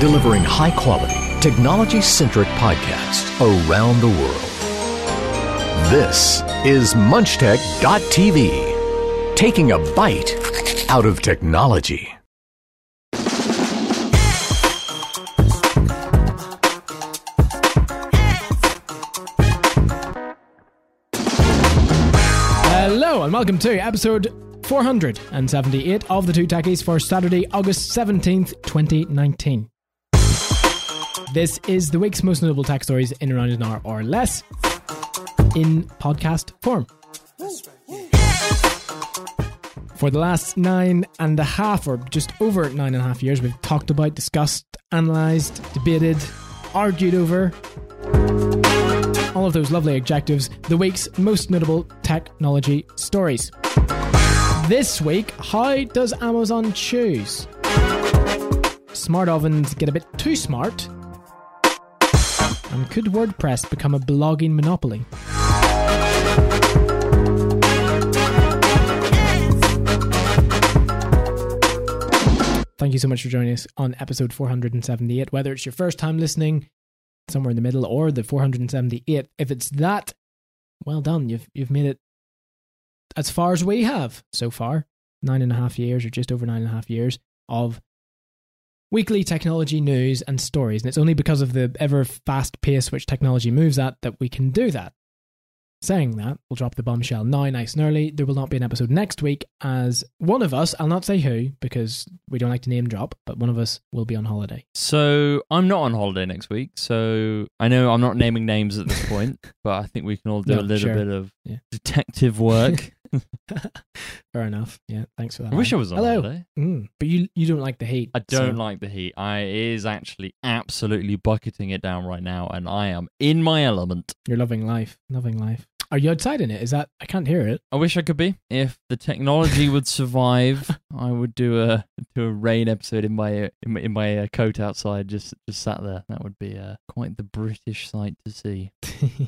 delivering high quality, technology centric podcasts around the world. This is MunchTech.tv, taking a bite out of technology. Hello and welcome to episode 478 of the Two Techies for Saturday, August 17th, 2019. This is the week's most notable tech stories in around an hour or less in podcast form. For the last nine and a half, or just over nine and a half years, we've talked about, discussed, analysed, debated, argued over all of those lovely adjectives, the week's most notable technology stories. This week, how does Amazon choose? Smart ovens get a bit too smart. And could WordPress become a blogging monopoly? Thank you so much for joining us on episode 478. Whether it's your first time listening, somewhere in the middle, or the 478, if it's that, well done. You've you've made it as far as we have so far. Nine and a half years, or just over nine and a half years of weekly technology news and stories. And it's only because of the ever fast pace which technology moves at that we can do that. Saying that, we'll drop the bombshell now, nice and early. There will not be an episode next week, as one of us, I'll not say who because we don't like to name drop, but one of us will be on holiday. So I'm not on holiday next week. So I know I'm not naming names at this point, but I think we can all do No, a little sure. bit of Yeah. detective work. Fair enough. Yeah, thanks for that. I wish I was on Hello. holiday. Mm, but you you don't like the heat. I don't so- like the heat. I is actually absolutely bucketing it down right now, and I am in my element. You're loving life. Loving life. Are you outside in it? Is that I can't hear it. I wish I could be. If the technology would survive, I would do a do a rain episode in my in my, in my uh, coat outside, just just sat there. That would be uh, quite the British sight to see.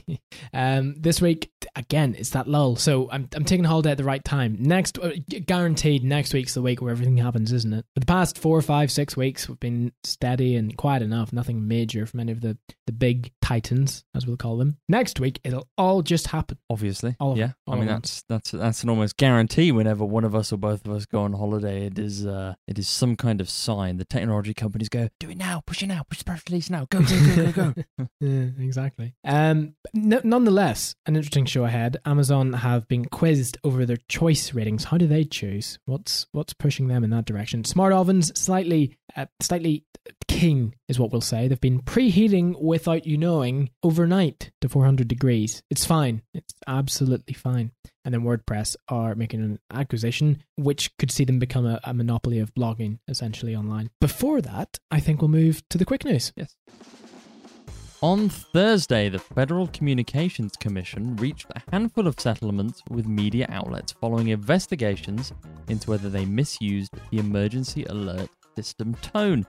um, this week again, it's that lull. So I'm I'm taking a holiday at the right time. Next, uh, guaranteed, next week's the week where everything happens, isn't it? For the past four, five, six weeks, we've been steady and quiet enough. Nothing major from any of the the big titans, as we'll call them. Next week, it'll all just happen. Obviously, All yeah. All I mean, that's that's that's an almost guarantee. Whenever one of us or both of us go on holiday, it is uh, it is some kind of sign. The technology companies go, "Do it now, push it now, push the press release now, go, go, go, go, go." yeah, exactly. Um, n- nonetheless, an interesting show ahead. Amazon have been quizzed over their choice ratings. How do they choose? What's what's pushing them in that direction? Smart ovens, slightly, uh, slightly keen is what we'll say. They've been preheating without you knowing overnight to 400 degrees. It's fine. It's absolutely fine. And then WordPress are making an acquisition which could see them become a, a monopoly of blogging essentially online. Before that, I think we'll move to the quick news. Yes. On Thursday, the Federal Communications Commission reached a handful of settlements with media outlets following investigations into whether they misused the emergency alert system tone.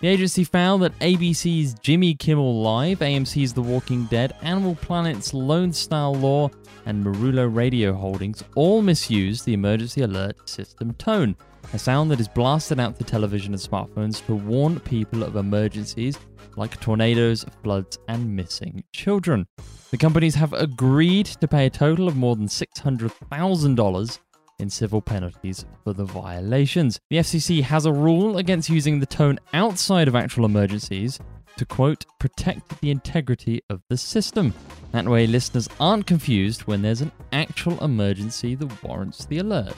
The agency found that ABC's Jimmy Kimmel Live, AMC's The Walking Dead, Animal Planet's Lone Star Law, and Meruelo Radio Holdings all misused the emergency alert system tone, a sound that is blasted out to television and smartphones to warn people of emergencies like tornadoes, floods, and missing children. The companies have agreed to pay a total of more than $600,000 in civil penalties for the violations. The FCC has a rule against using the tone outside of actual emergencies to quote, protect the integrity of the system. That way, listeners aren't confused when there's an actual emergency that warrants the alert.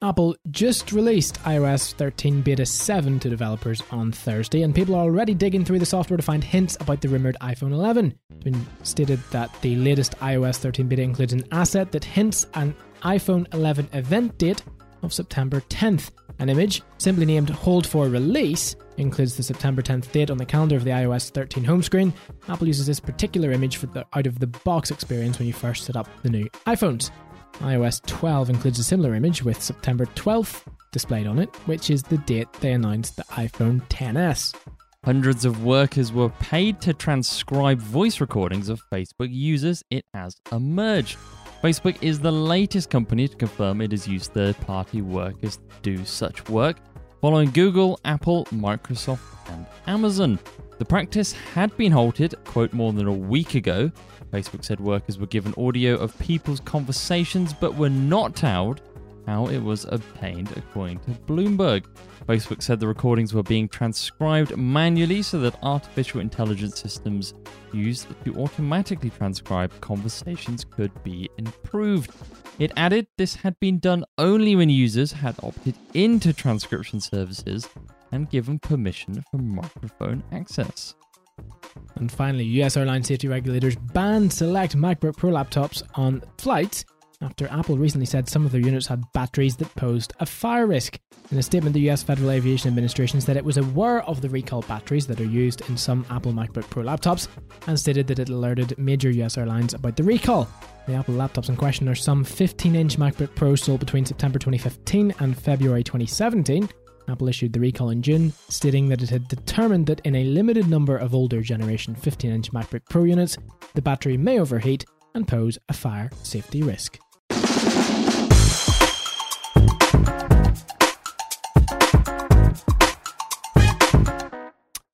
Apple just released iOS 13 Beta 7 to developers on Thursday, and people are already digging through the software to find hints about the rumored iPhone 11. It's been stated that the latest iOS 13 beta includes an asset that hints an iPhone 11 event date of September 10th. An image, simply named Hold for Release, includes the September 10th date on the calendar of the iOS 13 home screen. Apple uses this particular image for the out of the box experience when you first set up the new iPhones. iOS 12 includes a similar image with September 12th displayed on it, which is the date they announced the iPhone 10s. Hundreds of workers were paid to transcribe voice recordings of Facebook users it has emerged. Facebook is the latest company to confirm it has used third party workers to do such work. following Google, Apple, Microsoft, and Amazon. The practice had been halted, quote, more than a week ago. Facebook said workers were given audio of people's conversations but were not told how it was obtained, according to Bloomberg. Facebook said the recordings were being transcribed manually so that artificial intelligence systems used to automatically transcribe conversations could be improved. It added this had been done only when users had opted into transcription services and given permission for microphone access. And finally, US airline safety regulators banned select MacBook Pro laptops on flights after Apple recently said some of their units had batteries that posed a fire risk. In a statement, the US Federal Aviation Administration said it was aware of the recall batteries that are used in some Apple MacBook Pro laptops and stated that it alerted major US airlines about the recall. The Apple laptops in question are some 15 inch MacBook Pro sold between September 2015 and February 2017. Apple issued the recall in June, stating that it had determined that in a limited number of older generation 15 inch MacBook Pro units, the battery may overheat and pose a fire safety risk.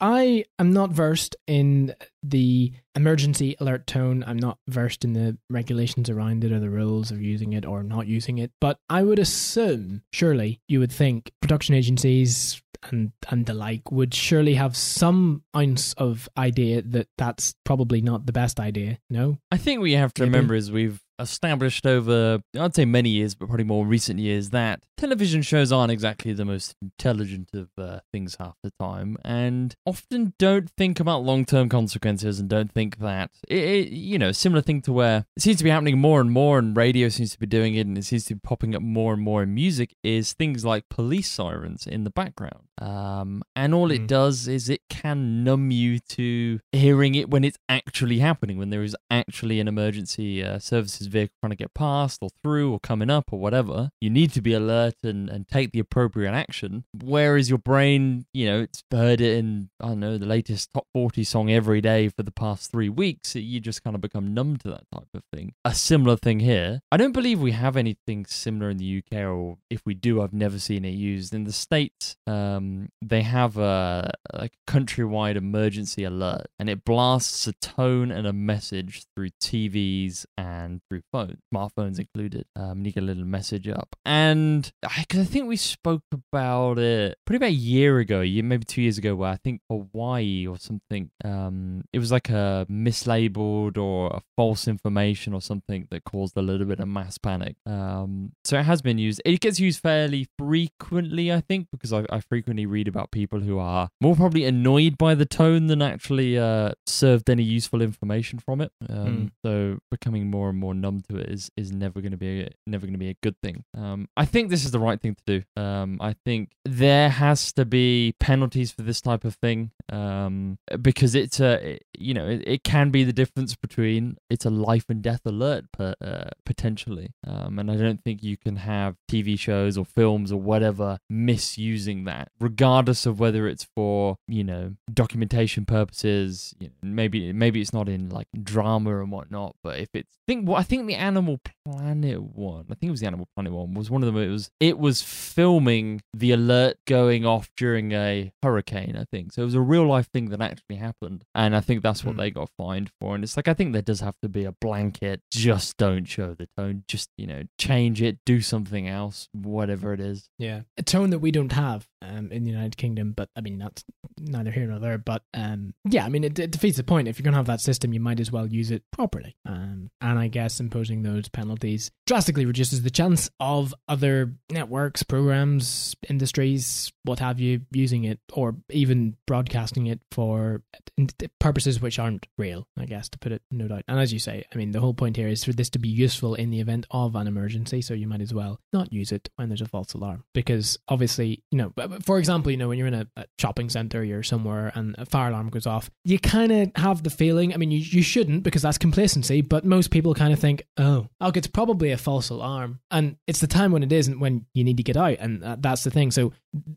I am not versed in the emergency alert tone. I'm not versed in the regulations around it or the rules of using it or not using it. But I would assume, surely, you would think production agencies and and the like would surely have some ounce of idea that that's probably not the best idea. No, I think what you have to Maybe. remember is we've established over, I'd say many years, but probably more recent years, that television shows aren't exactly the most intelligent of uh, things half the time, and often don't think about long-term consequences and don't think that it, it, you know, similar thing to where it seems to be happening more and more, and radio seems to be doing it, and it seems to be popping up more and more in music. Is things like police sirens in the background, um, and all it Mm. does is it can numb you to hearing it when it's actually happening, when there is actually an emergency uh, services vehicle trying to get past or through or coming up or whatever. You need to be alert and, and take the appropriate action. Whereas your brain, you know, it's heard it in, I don't know, the latest top 40 song every day for the past three weeks. You just kind of become numb to that type of thing. A similar thing here. I don't believe we have anything similar in the UK, or if we do, I've never seen it used. In the States, um, they have a a countrywide emergency alert, and it blasts a tone and a message through TVs and through phones, smartphones included. Um, you get a little message up, and because I think we spoke about it probably about a year ago, maybe two years ago, where I think Hawaii or something, um, it was like a mislabeled or a false information or something that caused a little bit of mass panic. Um, so it has been used. It gets used fairly frequently, I think, because I, I frequently read about people who are more probably annoyed by the tone than actually uh, served any useful information from it. Um, So becoming more and more numb to it is is never going to be a, never going to be a good thing. Um, I think this is the right thing to do. Um, I think there has to be penalties for this type of thing um, because it's a you know it, it can be the difference between it's a life and death alert per, uh, potentially, um, and I don't think you can have TV shows or films or whatever misusing that, regardless of whether it's for you know documentation purposes. You know, maybe maybe it's not in like drama and whatnot, but if it's I think what I think the Animal Planet one, I think it was the Animal Planet one, was one of them. It was it was filming the alert going off during a hurricane. I think so. It was a real life thing that actually happened, and I think that's what Hmm. they got fined for. And it's like I think there does have to be a blanket. Just don't show the tone. Just you know change it, do something else, whatever it is. Yeah, a tone that we don't have um, in the United Kingdom, but I mean that's neither here nor there. But um, yeah, I mean it, it defeats the point. If you're gonna have that system, you might as well use it properly. Um, and I guess imposing those penalties drastically reduces the chance of other networks, programs, industries, what have you, using it or even broadcasting it for in- purposes which aren't real. I guess to put it no doubt. And as you say, I mean the whole point here is for this to be useful in the event of an emergency. So you might as well not use it when there's a false alarm because obviously you know for example you know when you're in a, a shopping center you're somewhere and a fire alarm goes off you kind of have the feeling i mean you, you shouldn't because that's complacency but most people kind of think oh okay it's probably a false alarm and it's the time when it isn't when you need to get out and uh, that's the thing so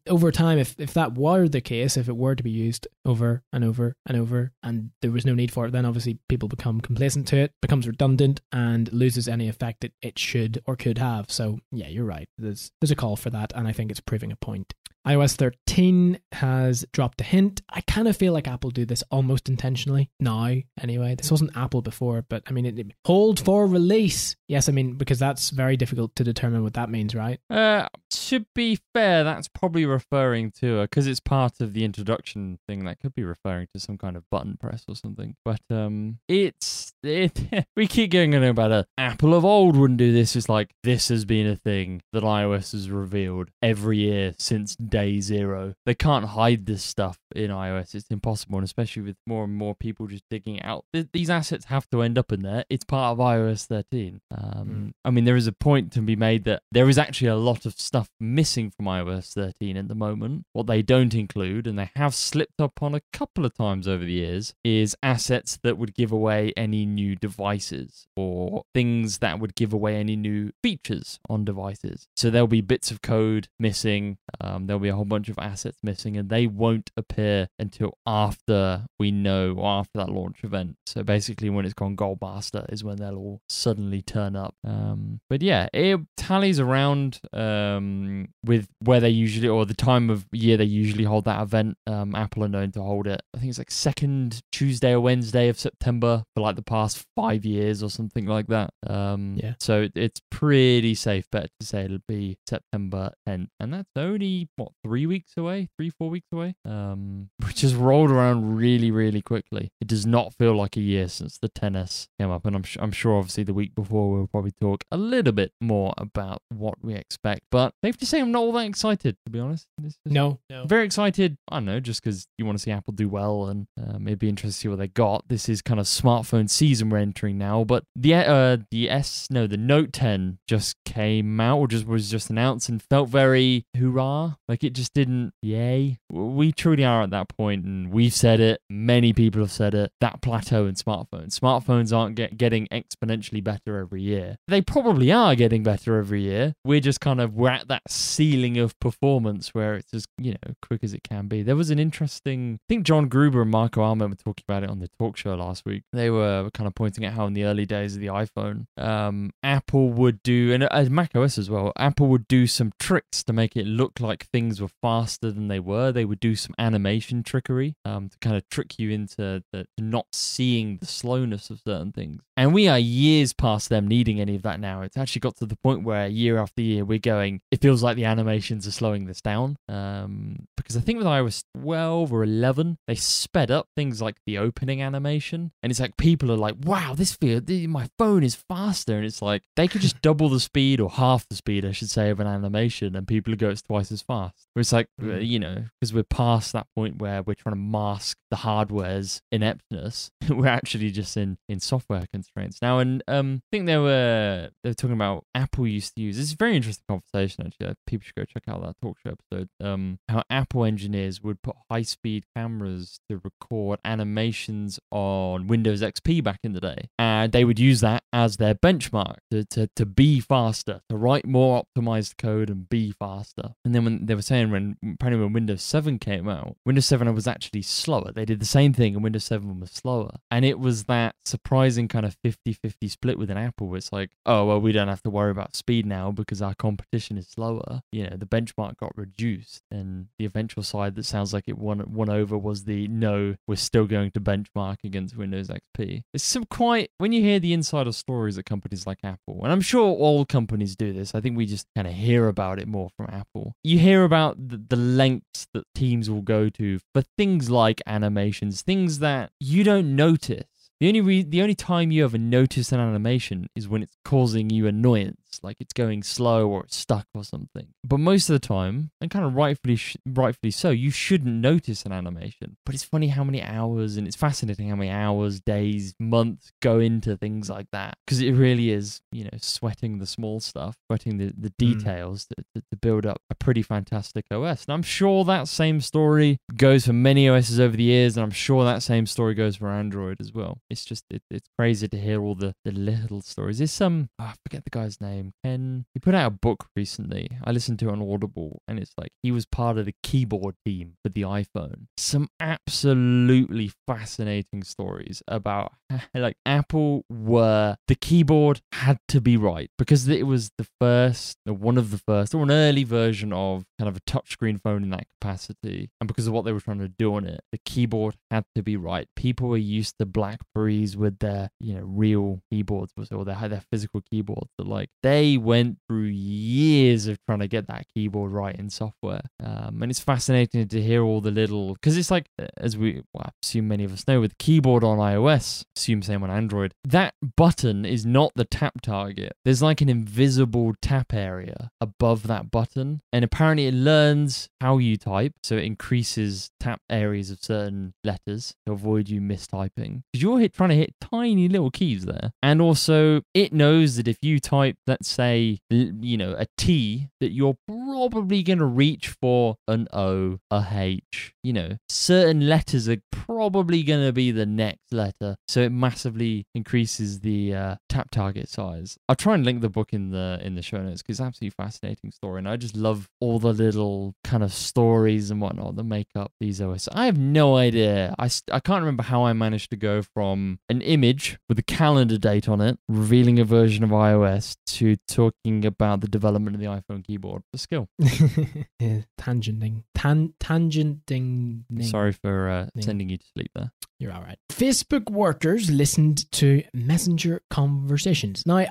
over time if, if that were the case if it were to be used over and over and over and there was no need for it then obviously people become complacent to it becomes redundant and loses any effect that it should or could have. So yeah you're right. There's there's a call for that and i think it's proving a point iOS 13 has dropped a hint. I kind of feel like Apple do this almost intentionally now, anyway. This wasn't Apple before, but I mean, it, it- hold for release. Yes, I mean, because that's very difficult to determine what that means, right? Uh, to be fair, that's probably referring to because it's part of the introduction thing. That could be referring to some kind of button press or something. But um, it's it. we keep going on about it. Apple of old wouldn't do this. It's like this has been a thing that iOS has revealed every year since zero. They can't hide this stuff in iOS. It's impossible, and especially with more and more people just digging it out. Th- these assets have to end up in there. It's part of iOS 13. Um, I mean, there is a point to be made that there is actually a lot of stuff missing from iOS 13 at the moment. What they don't include, and they have slipped up on a couple of times over the years, is assets that would give away any new devices or things that would give away any new features on devices. So there'll be bits of code missing, um, there'll be a whole bunch of assets missing, and they won't appear until after we know or after that launch event. So basically, when it's gone Goldmaster is when they'll all suddenly turn up. Um, but yeah, it tallies around um, with where they usually or the time of year they usually hold that event. Um, Apple are known to hold it. I think it's like second Tuesday or Wednesday of September for like the past five years or something like that. Um, Yeah. So it's pretty safe bet to say it'll be September 10th, and that's only what three weeks away, three four weeks away. Um, which has rolled around really really quickly. It does not feel like a year since the 10s came up, and I'm sh- I'm sure obviously the week before we'll probably talk a little bit more about what we expect. But safe to say I'm not all that excited to be honest. This is No, no. very excited. I don't know, just because you want to see Apple do well and uh, maybe interested to see what they got. This is kind of smartphone season we're entering now. But the uh, the S no the Note 10 just came out or just was just announced and felt very hoorah. Like it just didn't yay. We truly are at that point, and we've said it. Many people have said it. That plateau in smartphones. Smartphones aren't get, getting exponentially better every year. They probably are getting better every year. We're just kind of we're at that ceiling of performance where it's as you know quick as it can be. There was an interesting. I think John Gruber and Marco Arment were talking about it on the talk show last week. They were kind of pointing at how in the early days of the iPhone, um, Apple would do and uh, Mac OS as well. Apple would do some tricks to make it look like things were faster than they were. They would do some animation trickery um, to kind of trick you into the, not seeing the slowness of certain things. And we are years past them needing any of that now. It's actually got to the point where year after year we're going. It feels like the animations are slowing this down. Um, because I think with iOS 12 or 11, they sped up things like the opening animation, and it's like people are like, "Wow, this feel my phone is faster," and it's like they could just double the speed or half the speed, I should say, of an animation, and people go it's twice as fast. Where it's like, uh, Mm. you know, because we're past that point where we're trying to mask the hardware's ineptness. we're actually just in in software constraints now. And um, I think they were they were talking about Apple used to use. This is a very interesting conversation actually. People should go check out that talk show episode. Um, how Apple engineers would put high speed cameras to record animations on Windows XP back in the day, and they would use that as their benchmark to to, to be faster, to write more optimized code and be faster. And then when they were saying when apparently when Windows 7 came out, Windows 7 was actually slower. They did the same thing and Windows 7 was slower. And it was that surprising kind of 50-50 split within Apple where it's like, oh well we don't have to worry about speed now because our competition is slower. You know, the benchmark got reduced and the eventual side that sounds like it won won over was the no, we're still going to benchmark against Windows XP. It's some quite when you hear the insider stories at companies like Apple, and I'm sure all companies do this. I think we just kind of hear about it more from Apple. You hear about the, the lengths that teams will go to for things like animations, things that you don't notice. The only re- the only time you ever notice an animation is when it's causing you annoyance, like it's going slow or it's stuck or something. But most of the time, and kind of rightfully sh- rightfully so, you shouldn't notice an animation. But it's funny how many hours, and it's fascinating how many hours, days, months go into things like that because it really is, you know, sweating the small stuff, sweating the the details to, to, to build up a pretty fantastic OS. And I'm sure that same story goes for many OSs over the years, and I'm sure that same story goes for Android as well. It's just it, it's crazy to hear all the, the little stories. It's um oh, I forget the guy's name. Name? Ken. He put out a book recently. I listened to it on Audible, and it's like he was part of the keyboard team for the iPhone. Some absolutely fascinating stories about like Apple were the keyboard had to be right because it was the first, one of the first, or an early version of kind of a touchscreen phone in that capacity, and because of what they were trying to do on it, the keyboard had to be right. People were used to Blackberries with their you know real keyboards or they had their physical keyboards but like they went through years of trying to get that keyboard right in software um, and it's fascinating to hear all the little because it's like as we well, I assume many of us know with keyboard on iOS assume same on Android that button is not the tap target. There's like an invisible tap area above that button and apparently it learns how you type so it increases tap areas of certain letters to avoid you mistyping. Because you're hit, trying to hit tiny little keys there and also it knows that if you type let's say you know a T that you're probably going to reach for an O a H you know. Certain letters are probably going to be the next letter so it massively increases the uh, tap target size. I'll try and link the book in the in the show notes because it's absolutely fascinating story and I just love all the little kind of stories and whatnot that make up these OS I have no idea. I, I can't remember how I managed to go from an image with a calendar date on it revealing a version of iOS to talking about the development of the iPhone keyboard. The skill. yeah, tangenting. Tan- tangenting. Sorry for uh, sending you to sleep there. You're all right. Facebook workers listened to Messenger conversations. Now, I,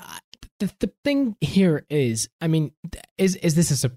the, the thing here is, I mean, is is this a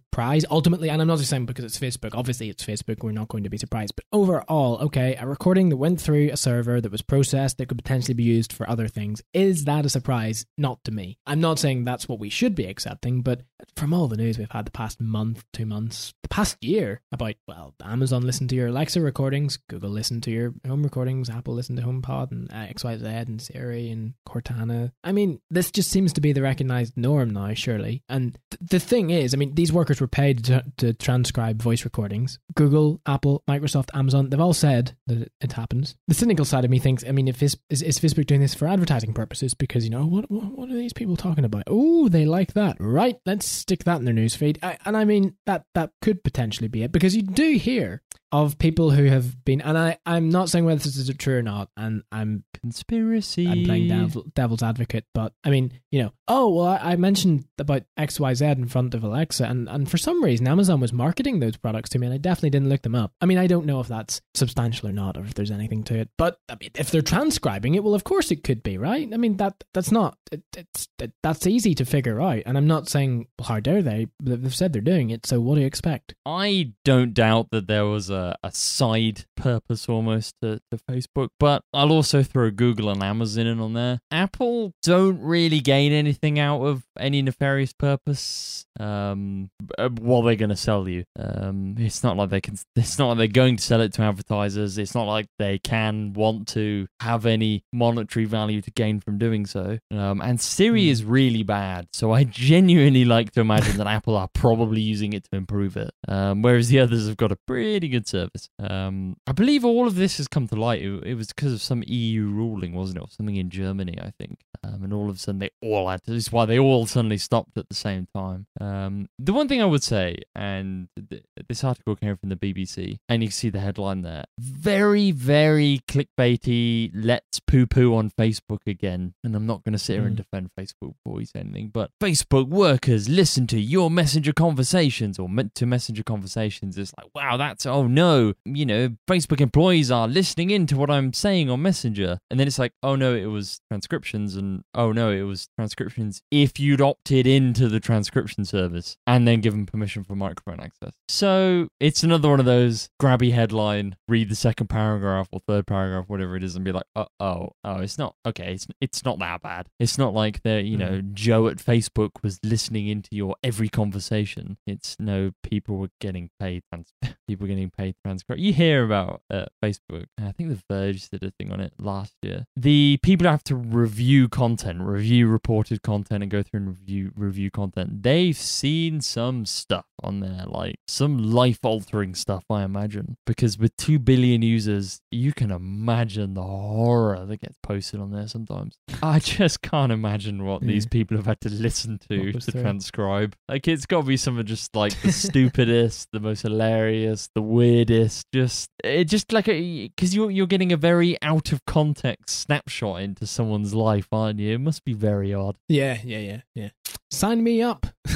ultimately? And I'm not just saying because it's Facebook. Obviously, it's Facebook. We're not going to be surprised. But overall, okay, a recording that went through a server that was processed that could potentially be used for other things. Is that a surprise? Not to me. I'm not saying that's what we should be accepting, but from all the news we've had the past month, two months, the past year about well, Amazon listened to your Alexa recordings, Google listened to your home recordings, Apple listened to HomePod and uh, XYZ and Siri and Cortana. I mean, this just seems to be the recognized norm now, surely. And th- the thing is, I mean, these workers were paid to, to, transcribe voice recordings. Google, Apple, Microsoft, Amazon, they've all said that it happens. The cynical side of me thinks, I mean, if is, is, is Facebook doing this for advertising purposes? Because, you know, what, what, what are these people talking about? Oh, they like that. Right, let's stick that in their newsfeed. And I mean, that, that could potentially be it because you do hear of people who have been, and I, I'm not saying whether this is true or not, and I'm conspiracy. I'm playing devil, devil's advocate, but I mean, you know, oh well, I, I mentioned about X Y Z in front of Alexa, and and for some reason Amazon was marketing those products to me, and I definitely didn't look them up. I mean, I don't know if that's substantial or not, or if there's anything to it, but I mean, if they're transcribing it, well, of course it could be, right? I mean, that that's not it, it's it, that's easy to figure out, and I'm not saying well, how dare they? They've said they're doing it, so what do you expect? I don't doubt that there was a, a side purpose almost to, to Facebook, but I'll also throw Google and Amazon in on there. Apple don't really gain anything out of any nefarious purpose um, uh, what they're going to sell you. Um, it's not like they can. It's not like they're going to sell it to advertisers. It's not like they can want to have any monetary value to gain from doing so. Um, and Siri mm. is really bad, so I genuinely like to imagine that Apple are probably using it to improve it, um, whereas the others have got a pretty good service. Um, I believe all of this has come to light. It, it was because of some EU ruling, wasn't it, or something in Germany, I think. Um, and all of a sudden they all had to. This is why they all suddenly stopped at the same time. Um, the one thing I would say, and th- this article came from the BBC, and you can see the headline there. Very, very clickbaity. Let's poo poo on Facebook again. And I'm not going to sit here mm. and defend Facebook boys anything, but Facebook workers listen to your messenger conversations or meant to messenger conversations. It's like, wow, that's oh no, you know, Facebook employees are listening in to what I'm saying on Messenger, and then it's like, oh no, it was transcriptions, and oh no, it was transcriptions if you'd opted into the transcription service and then given permission for microphone access. So it's another one of those grabby headline, read the second paragraph or third paragraph, whatever it is, and be like, oh, oh, oh, it's not okay. It's it's not that bad. It's not like the you know mm. Joe at Facebook was listening into your every conversation. It's no people were getting paid. People getting paid Transcribe. You hear about uh, Facebook. I think The Verge did a thing on it last year. The people have to review content, review reported content, and go through and review review content. They've seen some stuff on there, like some life altering stuff. I imagine because with two billion users, you can imagine the horror that gets posted on there sometimes. I just can't imagine what these people have had to listen to to through. transcribe. Like it's got to be some of just like the stupidest, the most hilarious, the weirdest. Just it just like because you're you're getting a very out of context snapshot into someone's life, aren't you? It must be very odd. Yeah, yeah, yeah, yeah. Sign me up.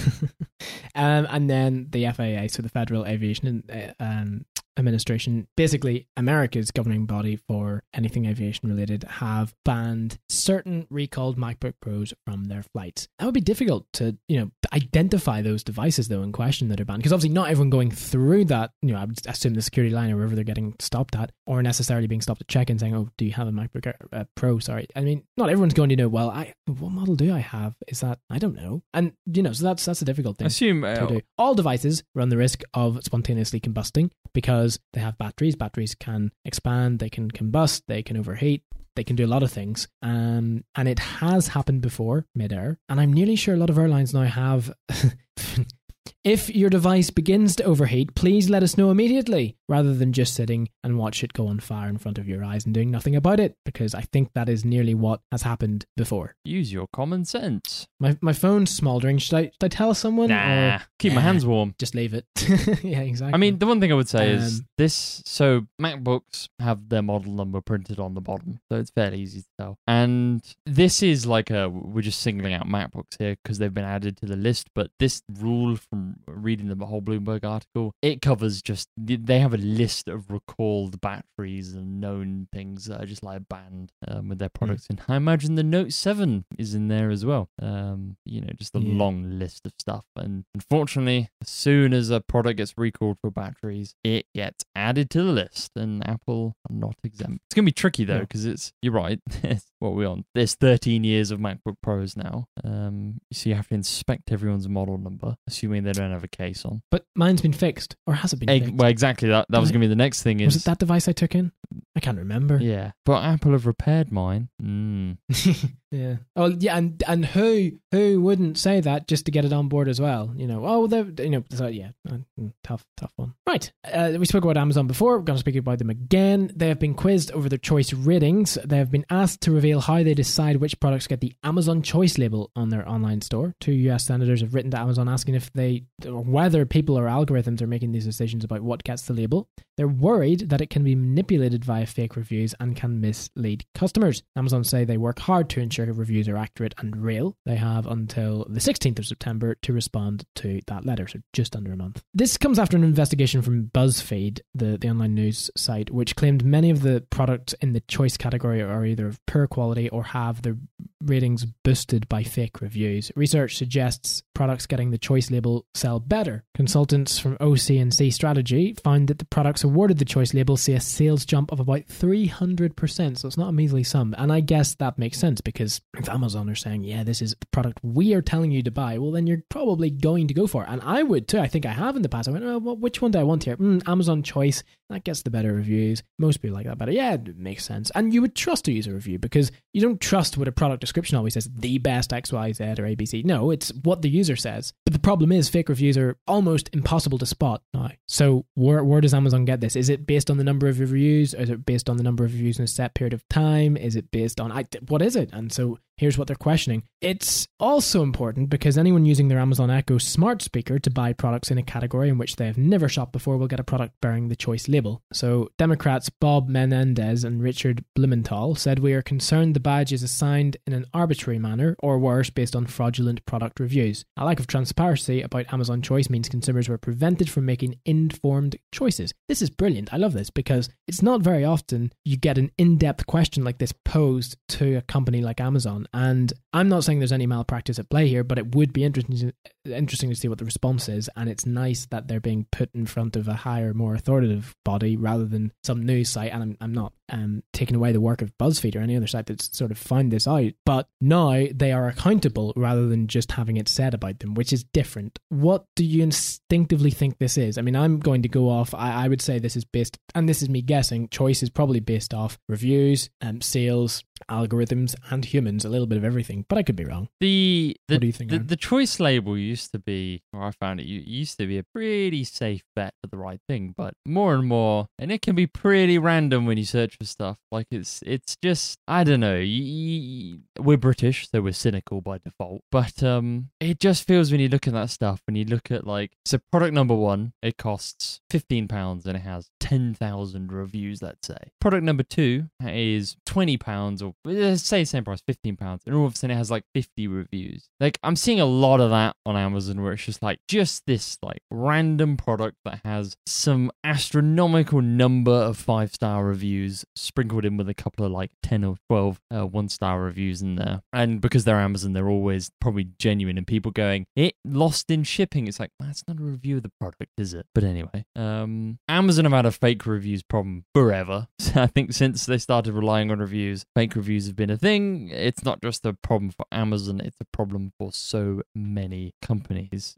um, and then the FAA, so the Federal Aviation uh, um, Administration, basically America's governing body for anything aviation related, have banned certain recalled MacBook Pros from their flights. That would be difficult to, you know, identify those devices though in question that are banned, because obviously not everyone going through that, you know, I would assume the security line or wherever they're getting stopped at, or necessarily being stopped at check-in saying, "Oh, do you have a MacBook Air, uh, Pro?" Sorry, I mean, not everyone's going to know. Well, I what model do I have? Is that I don't know, and you know, so that's that's a difficult thing assume to uh, do. All devices run the risk of spontaneously combusting because they have batteries. Batteries can expand, they can combust, they can overheat. They can do a lot of things, um, and it has happened before mid-air. And I'm nearly sure a lot of airlines now have. if your device begins to overheat, please let us know immediately, rather than just sitting and watch it go on fire in front of your eyes and doing nothing about it. Because I think that is nearly what has happened before. use your common sense. My my phone's smouldering. Should I should I tell someone? Nah, or keep my hands warm. just leave it. yeah, exactly. I mean, the one thing I would say is Um, this. So MacBooks have their model number printed on the bottom, so it's fairly easy to tell. And this is like a we're just singling out MacBooks here because they've been added to the list. But this rule from reading the whole Bloomberg article, it covers just they have a list of recalled batteries and known things that are just like banned um, with their Hmm. products. And I imagine the Note Seven is in there as well. Um, you know, just a Yeah. long list of stuff. And unfortunately, as soon as a product gets recalled for batteries, it gets added to the list, and Apple are not exempt. It's gonna be tricky though, because it's you're right. It's what we're on. There's 13 years of MacBook Pros now. Um, so you have to inspect everyone's model number, assuming they don't have a case on. but mine's been fixed, or has it been Egg, fixed? well, exactly. That that was gonna be the next thing. Is Was it that device I took in? I can't remember. yeah, but Apple have repaired mine. Mm. yeah. Oh, yeah, and and who who wouldn't say that just to get it on board as well? You know. Oh, they you know. So yeah, uh, mm, tough tough one. Right. Uh, we spoke about Amazon before. We're going to speak about them again. They have been quizzed over their choice ratings. They have been asked to reveal how they decide which products get the Amazon Choice label on their online store. Two U.S. senators have written to Amazon asking if they whether people or algorithms are making these decisions about what gets the label. They're worried that it can be manipulated via fake reviews and can mislead customers. Amazon say they work hard to ensure reviews are accurate and real. They have until the 16th of September to respond to that letter, so just under a month. This comes after an investigation from BuzzFeed, the, the online news site, which claimed many of the products in the choice category are either of poor quality or have their ratings boosted by fake reviews. Research suggests products getting the choice label sell better. Consultants from OC&C Strategy found that the products awarded the choice label see a sales jump of about 300%, so it's not a measly sum. And I guess that makes sense because if Amazon are saying, yeah, this is the product we are telling you to buy, well, then you're probably going to go for it. And I would too. I think I have in the past. I went, oh, well, which one do I want here? Mm, Amazon choice. That gets the better reviews. Most people like that better. Yeah, it makes sense. And you would trust a user review because you don't trust what a product description always says, the best XYZ or ABC. No, it's what the user says. But the problem is fake reviews are almost impossible to spot now. So where, where does Amazon get this? Is it based on the number of reviews? Is it based on the number of reviews in a set period of time? Is it based on, what is it? And so here's what they're questioning. It's also important because anyone using their Amazon Echo smart speaker to buy products in a category in which they have never shopped before will get a product bearing the choice label. So Democrats Bob Menendez and Richard Blumenthal said we are concerned the badge is assigned in an arbitrary manner or worse based on fraudulent product reviews. A lack of transparency about Amazon choice means consumers were prevented from making informed choices. This is brilliant. I love this because it's not very often you get an in-depth question like this posed to a company like Amazon and I'm not saying there's any malpractice at play here, but it would be interesting interesting to see what the response is, and it's nice that they're being put in front of a higher, more authoritative body rather than some news site. And I'm, I'm not um, taking away the work of BuzzFeed or any other site that's sort of found this out, but now they are accountable rather than just having it said about them, which is different. What do you instinctively think this is? I mean, I'm going to go off. I, I would say this is based, and this is me guessing. Choice is probably based off reviews, um, sales, algorithms, and humans. A little bit of everything, but I could be wrong. The the, What do you think, the, the choice label used to be, or I found it, it used to be a pretty safe bet for the right thing, but more and more, and it can be pretty random when you search for stuff. Like it's it's just I don't know. y- y- We're British, so we're cynical by default, but um, it just feels when you look at that stuff, when you look at like so product number one, it costs fifteen pounds and it has ten thousand reviews. Let's say product number two is twenty pounds or uh, say same price, fifteen pounds, and all of a sudden it has like fifty reviews. Like I'm seeing a lot of that on Amazon where it's just like just this like random product that has some astronomical number of five star reviews sprinkled in with a couple of like ten or twelve uh, one star reviews in there. And because they're Amazon, they're always probably genuine. And people going it lost in shipping. It's like that's not a review of the product, is it? But anyway, um, Amazon have had a fake reviews problem forever. I think since they started relying on reviews, fake reviews have been a thing. It's not just a problem for Amazon; it's a problem for so many companies.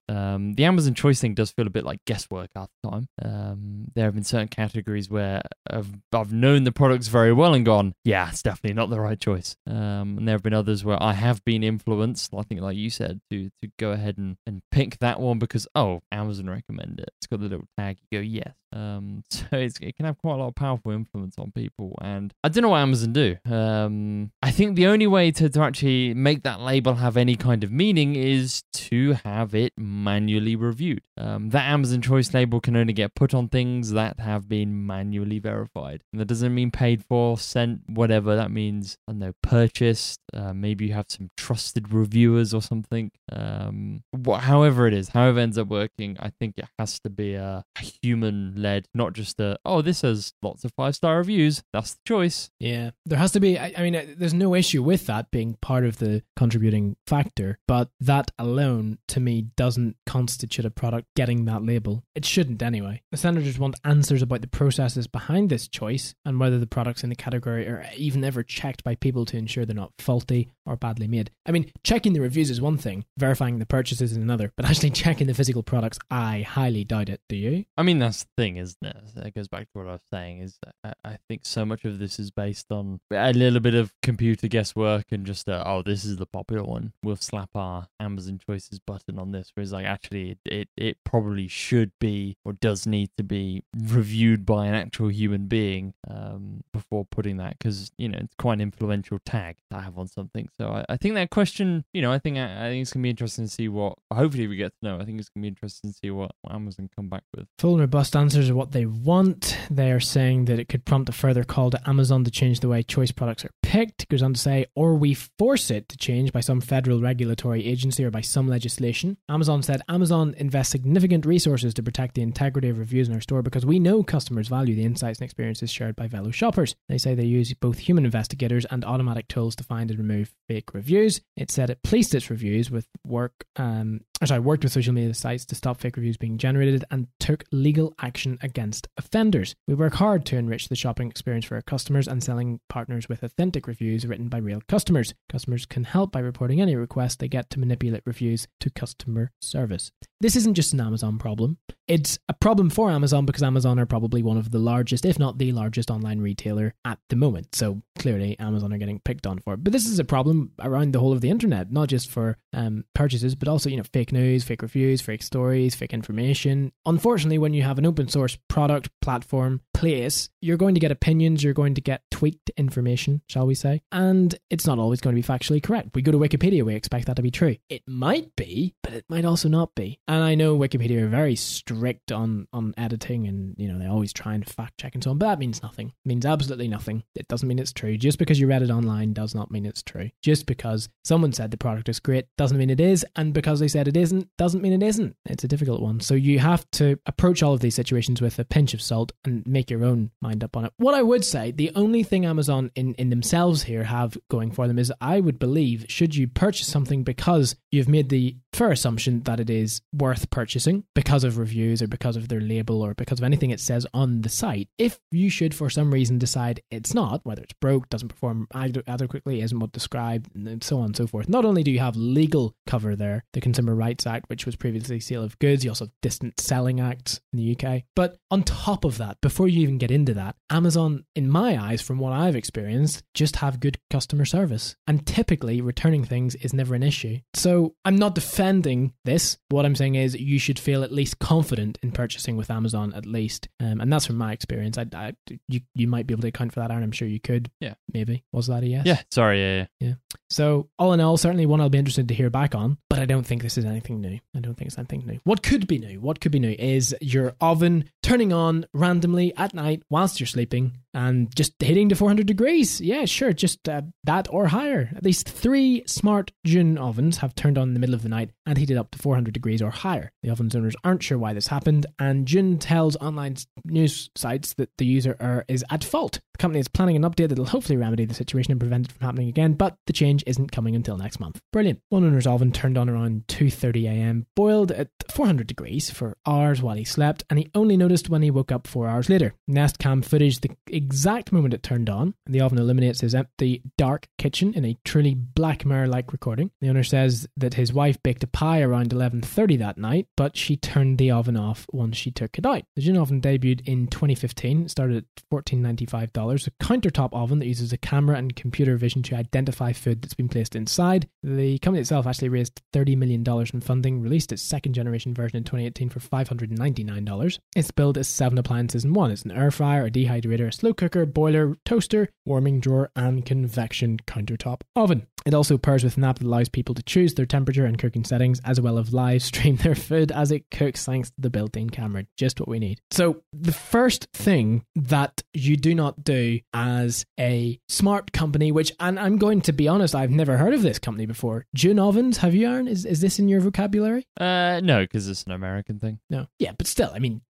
Um, the Amazon choice thing does feel a bit like guesswork half the time. Um, there have been certain categories where I've, I've known the products very well and gone, yeah, it's definitely not the right choice. Um, and there have been others where I have been influenced, I think, like you said, to to go ahead and, and pick that one because oh, Amazon recommend it. It's got the little tag. You go yes. Um, so it can have quite a lot of powerful influence on people, and I don't know what Amazon do. Um, I think the only way to, to actually make that label have any kind of meaning is to have it manually reviewed. Um, that Amazon Choice label can only get put on things that have been manually verified. And that doesn't mean paid for, sent, whatever. That means I don't know purchased. Uh, maybe you have some trusted reviewers or something. Um, however it is, however it ends up working, I think it has to be a human led, not just a oh this has lots of five star reviews. That's the choice. Yeah, there has to be. I, I mean, uh, there's no issue with that being part of the contributing factor, but that alone, to me, doesn't constitute a product getting that label. It shouldn't anyway. The senators want answers about the processes behind this choice and whether the products in the category are even ever checked by people to ensure they're not faulty or badly made. I mean, checking the reviews is one thing, verifying the purchases is another, but actually checking the physical products, I highly doubt it. Do you? I mean, that's the thing, isn't it? That goes back to what I was saying. Is I, I think so much of this is based on a little bit of computer guesswork and just uh, oh, this is the popular one. We'll slap our Amazon Choices button on this. Whereas, like, actually, it it, it probably should be or does need to be reviewed by an actual human being um, before putting that because you know it's quite an influential tag to have on something. So I, I think that question, you know, I think I, I think it's gonna be interesting to see what. Hopefully, we get to know. I think it's gonna be interesting to see what Amazon come back with. Full and robust answers are what they want. They are saying that it could prompt a further call to Amazon to change the way choice products are picked. Goes on to say, or we force it to change by some federal regulatory agency or by some legislation. Amazon said Amazon invests significant resources to protect the integrity of reviews in our store because we know customers value the insights and experiences shared by fellow shoppers. They say they use both human investigators and automatic tools to find and remove fake reviews. It said it placed its reviews with work, um, or sorry, worked with social media sites to stop fake reviews being generated and took legal action against offenders. We work hard to enrich the shopping experience for our customers and selling partners with authentic reviews written by real customers. Customers can help by reporting any request they get to manipulate reviews to customer service. This isn't just an Amazon problem. It's a problem for Amazon because Amazon are probably one of the largest, if not the largest, online retailer at the moment. So clearly, Amazon are getting picked on for it. But this is a problem around the whole of the internet, not just for um, purchases, but also you know fake news, fake reviews, fake stories, fake information. Unfortunately, when you have an open source product, platform, place, you're going to get opinions, you're going to get tweaked information, shall we say, and it's not always going to be factually correct. We go to Wikipedia, we expect that to be true. It might be, but it might also not be. And I know Wikipedia are very strict strict on on editing, and you know they always try and fact check and so on. But that means nothing. It means absolutely nothing. It doesn't mean it's true. Just because you read it online does not mean it's true. Just because someone said the product is great doesn't mean it is, and because they said it isn't doesn't mean it isn't. It's a difficult one. So you have to approach all of these situations with a pinch of salt and make your own mind up on it. What I would say, the only thing Amazon in in themselves here have going for them is I would believe should you purchase something because you've made the fair assumption that it is worth purchasing because of reviews or because of their label or because of anything it says on the site. If you should for some reason decide it's not, whether it's broke, doesn't perform adequately, isn't what described, and so on and so forth, not only do you have legal cover there, the Consumer Rights Act, which was previously sale of goods, you also have Distant Selling Act in the UK. But on top of that, before you even get into that, Amazon, in my eyes, from what I've experienced, just have good customer service. And typically, returning things is never an issue. So I'm not defending this. What I'm saying is you should feel at least confident in purchasing with Amazon, at least. Um, and that's from my experience. I, I, you, you might be able to account for that, Aaron. I'm sure you could. Yeah. Maybe. Was that a yes? Yeah. Sorry. Yeah. Yeah. yeah. So, all in all, certainly one I'll be interested to hear back on, but I don't think this is anything new. I don't think it's anything new. What could be new? What could be new is your oven turning on randomly at night whilst you're sleeping and just hitting to 400 degrees. Yeah, sure, just uh, that or higher. At least three smart June ovens have turned on in the middle of the night and heated up to 400 degrees or higher. The oven's owners aren't sure why this happened, and June tells online news sites that the user er, is at fault. The company is planning an update that will hopefully remedy the situation and prevent it from happening again, but the change isn't coming until next month. Brilliant. One owner's oven turned on around 2:30 a.m., boiled at 400 degrees for hours while he slept, and he only noticed when he woke up four hours later. Nest cam footage the exact moment it turned on, and the oven illuminates his empty, dark kitchen in a truly Black Mirror-like recording. The owner says that his wife baked a pie around 11:30 that night, but she turned the oven off once she took it out. The June oven debuted in 2015, started at $14.95, a countertop oven that uses a camera and computer vision to identify food that's been placed inside. The company itself actually raised $30 million in funding, released its second generation version in 2018 for $599. It's billed as seven appliances in one. It's an air fryer, a dehydrator, a slow cooker, boiler, toaster, warming drawer, and convection countertop oven. It also pairs with an app that allows people to choose their temperature and cooking settings, as well as live stream their food as it cooks thanks to the built-in camera. Just what we need. So the first thing that you do not do as a smart company, which and I'm going to be honest, I've never heard of this company before. June Ovens, have you, Aaron? Is is this in your vocabulary? Uh, no, because it's an American thing. No. Yeah, but still, I mean,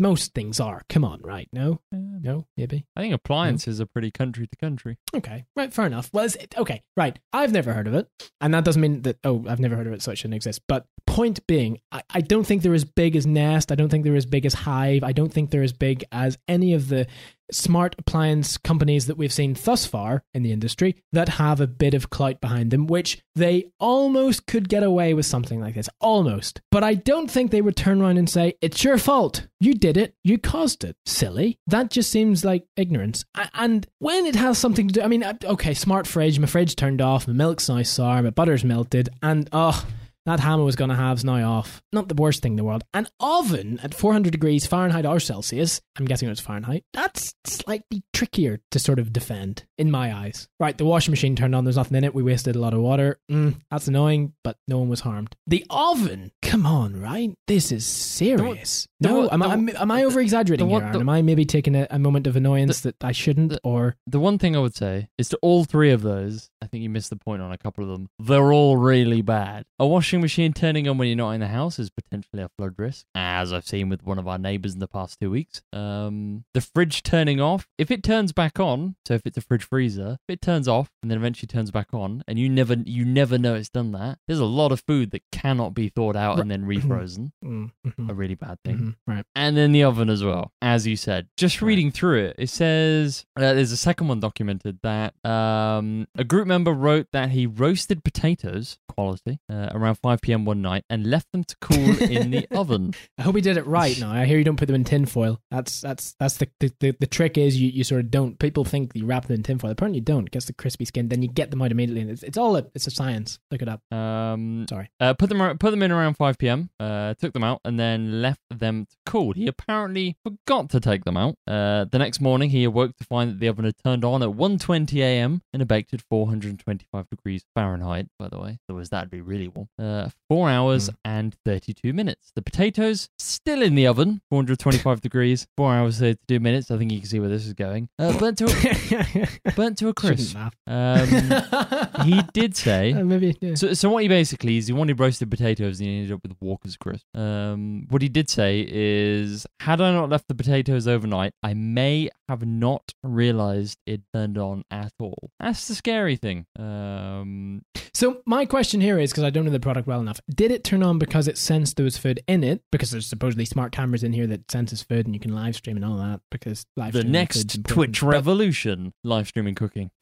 most things are. Come on, right? No, Um, no, maybe. I think appliances are pretty country to country. Okay, right, fair enough. Well, it's, okay, right. I've never heard of it, and that doesn't mean that oh, I've never heard of it, so it shouldn't exist. But point being, I, I don't think they're as big as Nest. I don't think they're as big as Hive. I don't think they're as big as any of the smart appliance companies that we've seen thus far in the industry that have a bit of clout behind them, which they almost could get away with something like this. Almost. But I don't think they would turn around and say, It's your fault. You did it. You caused it. Silly. That just seems like ignorance. And when it has something to do, I mean, uh, okay, smart fridge, my fridge turned off, my milk's now sour, my butter's melted, and oh, that hammer was going to have's now off. Not the worst thing in the world. An oven at 400 degrees Fahrenheit or Celsius, I'm guessing it's Fahrenheit, that's slightly trickier to sort of defend, in my eyes. Right, the washing machine turned on, there's nothing in it, we wasted a lot of water. Mm, that's annoying, but no one was harmed. The oven, come on, right? This is serious. The- no, the- am, I, the- am, am I over exaggerating here? Aaron? the- am I maybe taking a, a moment of annoyance that I shouldn't? the- or The one thing I would say is to all three of those, I think you missed the point on a couple of them. They're all really bad. A washing machine turning on when you're not in the house is potentially a flood risk, as I've seen with one of our neighbors in the past two weeks. Um, the fridge turning off, if it turns back on, so if it's a fridge freezer, if it turns off and then eventually turns back on, and you never you never know it's done that, there's a lot of food that cannot be thawed out and then refrozen. Mm, mhm, a really bad thing. Right. And then the oven as well, as you said. Just Right. reading through it, it says uh, there's a second one documented that um, a group member wrote that he roasted potatoes, quality, uh, around 5 p.m. one night and left them to cool in the oven. I hope he did it right. Now I hear you don't put them in tin foil. That's that's that's the the, the, the trick is you, you sort of don't. People think you wrap them in tin foil. Apparently you don't. It gets the crispy skin. Then you get them out immediately. And it's, it's all a it's a science. Look it up. Um, Sorry. uh, put them put them in around 5 p.m. Uh, took them out and then left them cool. He apparently forgot to take them out. Uh, the next morning, he awoke to find that the oven had turned on at 1:20 a.m. and had baked at 425 degrees Fahrenheit. By the way, otherwise that'd be really warm. Uh, four hours Mm. and 32 minutes. The potatoes still in the oven, 425 degrees. Four hours 32 minutes. I think you can see where this is going. Uh, burnt to a, burnt to a crisp. Um, he did say Uh, maybe. Yeah. so, so what he basically is, he wanted roasted potatoes and he ended up with Walker's crisp. Um, what he did say is, had I not left the potatoes overnight, I may have not realized it turned on at all. That's the scary thing. Um, So my question here is because I don't know the product well enough. Did it turn on because it sensed there was food in it? Because there's supposedly smart cameras in here that senses food and you can live stream and all that. Because live the next. Twitch But revolution, live streaming cooking.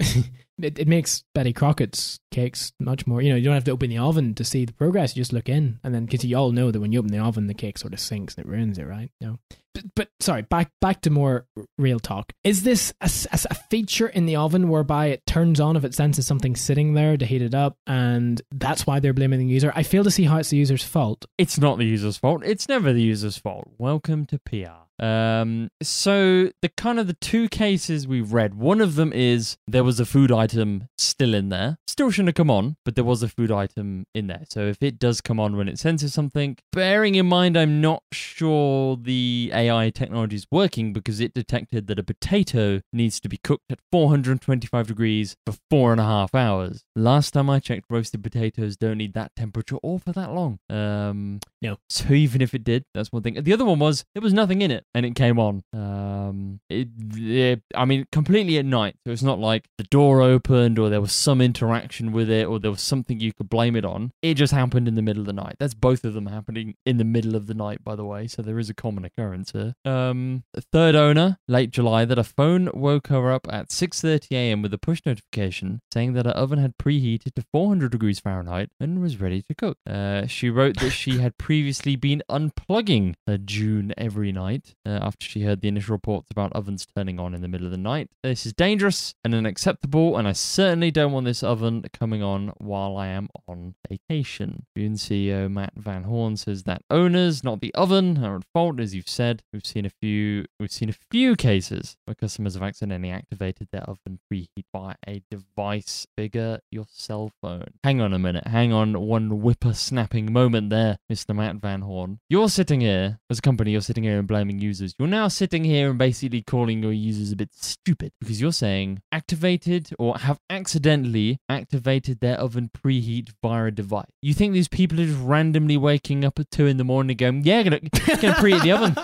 It, it makes Betty Crocker's cakes much more. You know, you don't have to open the oven to see the progress. You just look in, and then because you all know that when you open the oven, the cake sort of sinks and it ruins it, right? No. But, but sorry, back back to more real talk. Is this a a feature in the oven whereby it turns on if it senses something sitting there to heat it up, and that's why they're blaming the user? I fail to see how it's the user's fault. It's not the user's fault. It's never the user's fault. Welcome to PR. Um, so the kind of the two cases we've read, one of them is there was a food item still in there. Still shouldn't have come on, but there was a food item in there. So if it does come on when it senses something, bearing in mind I'm not sure the AI technology is working because it detected that a potato needs to be cooked at 425 degrees for four and a half hours. Last time I checked, roasted potatoes don't need that temperature or for that long. Um, No. So even if it did, that's one thing. The other one was there was nothing in it and it came on. Um, it, it, I mean, completely at night. So it's not like the door opened or there was some interaction with it or there was something you could blame it on. It just happened in the middle of the night. That's both of them happening in the middle of the night, by the way. So there is a common occurrence here. Um, third owner, late July, that a phone woke her up at 6:30 a.m. with a push notification saying that her oven had preheated to 400 degrees Fahrenheit and was ready to cook. Uh, she wrote that she had previously been unplugging her June every night uh, after she heard the initial reports about ovens turning on in the middle of the night. This is dangerous and unacceptable, and I certainly don't want this oven coming on while I am on vacation. June CEO Matt Van Horn says that owners, not the oven, are at fault, as you've said. We've seen a few. We've seen a few cases where customers have accidentally activated their oven preheat by a device bigger your cell phone. Hang on a minute. Hang on one whipper-snapping moment there, Mr. Matt Van Horn. You're sitting here as a company. You're sitting here and blaming users. You're now sitting here and basically calling your users a bit stupid because you're saying activated or have accidentally activated their oven preheat via a device. You think these people are just randomly waking up at two in the morning going, "Yeah, gonna gonna preheat the oven."